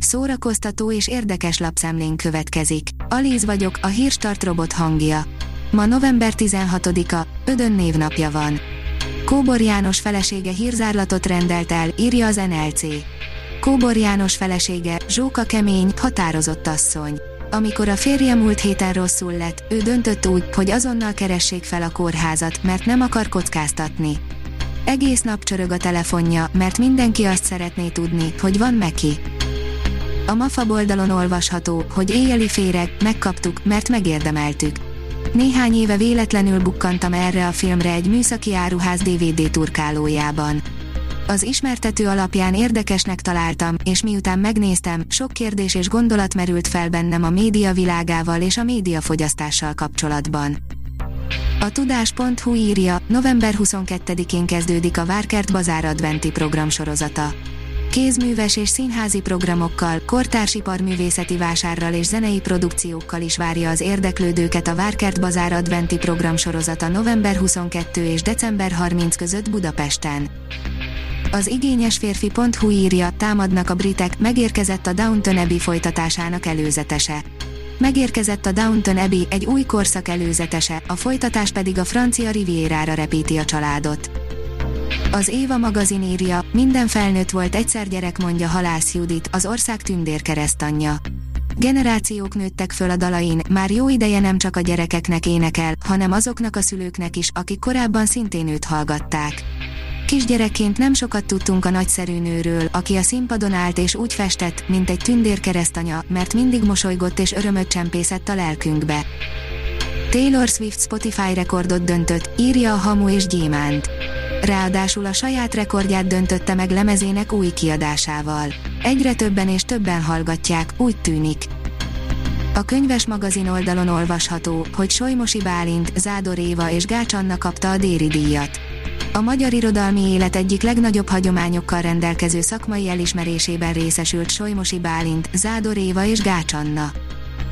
Szórakoztató és érdekes lapszemlén következik. Alíz vagyok, a hírstart robot hangja. Ma november 16-a, Ödön névnapja van. Kóbor János felesége hírzárlatot rendelt el, írja az NLC. Kóbor János felesége, Zsóka kemény, határozott asszony. Amikor a férje múlt héten rosszul lett, ő döntött úgy, hogy azonnal keressék fel a kórházat, mert nem akar kockáztatni. Egész nap csörög a telefonja, mert mindenki azt szeretné tudni, hogy van Meki. A MAFA oldalon olvasható, hogy éjjeli féreg, megkaptuk, mert megérdemeltük. Néhány éve véletlenül bukkantam erre a filmre egy műszaki áruház DVD turkálójában. Az ismertető alapján érdekesnek találtam, és miután megnéztem, sok kérdés és gondolat merült fel bennem a média világával és a médiafogyasztással kapcsolatban. A tudás.hu írja, november 22-én kezdődik a Várkert Bazár adventi program sorozata. Kézműves és színházi programokkal, kortársiparművészeti vásárral és zenei produkciókkal is várja az érdeklődőket a Várkert Bazár adventi program sorozata november 22 és december 30 között Budapesten. Az igényes férfi.hu írja, támadnak a britek, megérkezett a Downton Abbey folytatásának előzetese. Megérkezett a Downton Abbey, egy új korszak előzetese, a folytatás pedig a francia Rivierára repíti a családot. Az Éva magazin írja, minden felnőtt volt egyszer gyerek mondja Halász Judit, az ország tündér keresztanyja. Generációk nőttek föl a dalain, már jó ideje nem csak a gyerekeknek énekel, hanem azoknak a szülőknek is, akik korábban szintén őt hallgatták. Kisgyerekként nem sokat tudtunk a nagyszerű nőről, aki a színpadon állt és úgy festett, mint egy tündér keresztanya, mert mindig mosolygott és örömöt csempészett a lelkünkbe. Taylor Swift Spotify rekordot döntött, írja a Hamu és Gyémánt. Ráadásul a saját rekordját döntötte meg lemezének új kiadásával. Egyre többen és többen hallgatják, úgy tűnik. A könyves magazin oldalon olvasható, hogy Solymosi Bálint, Zádor Éva és Gács Anna kapta a Déri díjat. A magyar irodalmi élet egyik legnagyobb hagyományokkal rendelkező szakmai elismerésében részesült Solymosi Bálint, Zádor Éva és Gács Anna.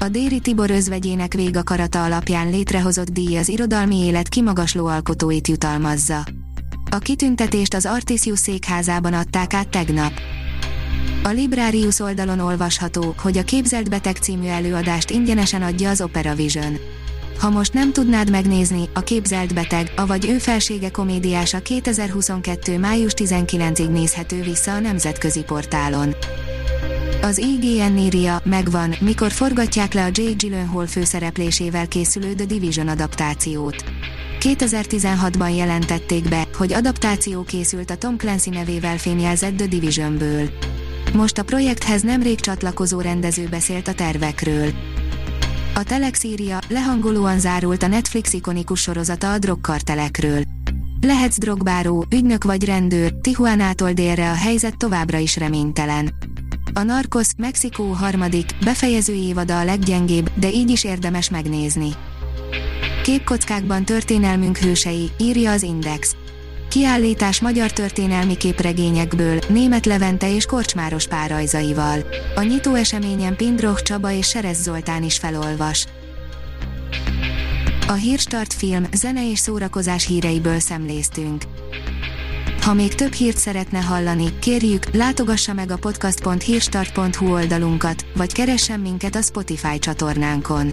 A Déri Tibor özvegyének végakarata alapján létrehozott díj az irodalmi élet kimagasló alkotóit jutalmazza. A kitüntetést az Artisius székházában adták át tegnap. A Librarius oldalon olvasható, hogy a Képzelt Beteg című előadást ingyenesen adja az Opera Vision. Ha most nem tudnád megnézni, a Képzelt Beteg, avagy ő felsége komédiása 2022. május 19-ig nézhető vissza a nemzetközi portálon. Az IGN írja, megvan, mikor forgatják le a Jake Gyllenhaal főszereplésével készülő The Division adaptációt. 2016-ban jelentették be, hogy adaptáció készült a Tom Clancy nevével fényjelzett The Divisionből. Most a projekthez nemrég csatlakozó rendező beszélt a tervekről. A Telex lehangolóan zárult a Netflix ikonikus sorozata a drogkartelekről. Lehetsz drogbáró, ügynök vagy rendőr, Tijuanától délre a helyzet továbbra is reménytelen. A Narcos, Mexikó harmadik, befejező évada a leggyengébb, de így is érdemes megnézni. Képkockákban történelmünk hősei, írja az Index. Kiállítás magyar történelmi képregényekből, német Levente és Korcsmáros párajzaival. A nyitó eseményen Pindroch Csaba és Serez Zoltán is felolvas. A Hírstart film, zene és szórakozás híreiből szemléztünk. Ha még több hírt szeretne hallani, kérjük, látogassa meg a podcast.hírstart.hu oldalunkat, vagy keressen minket a Spotify csatornánkon.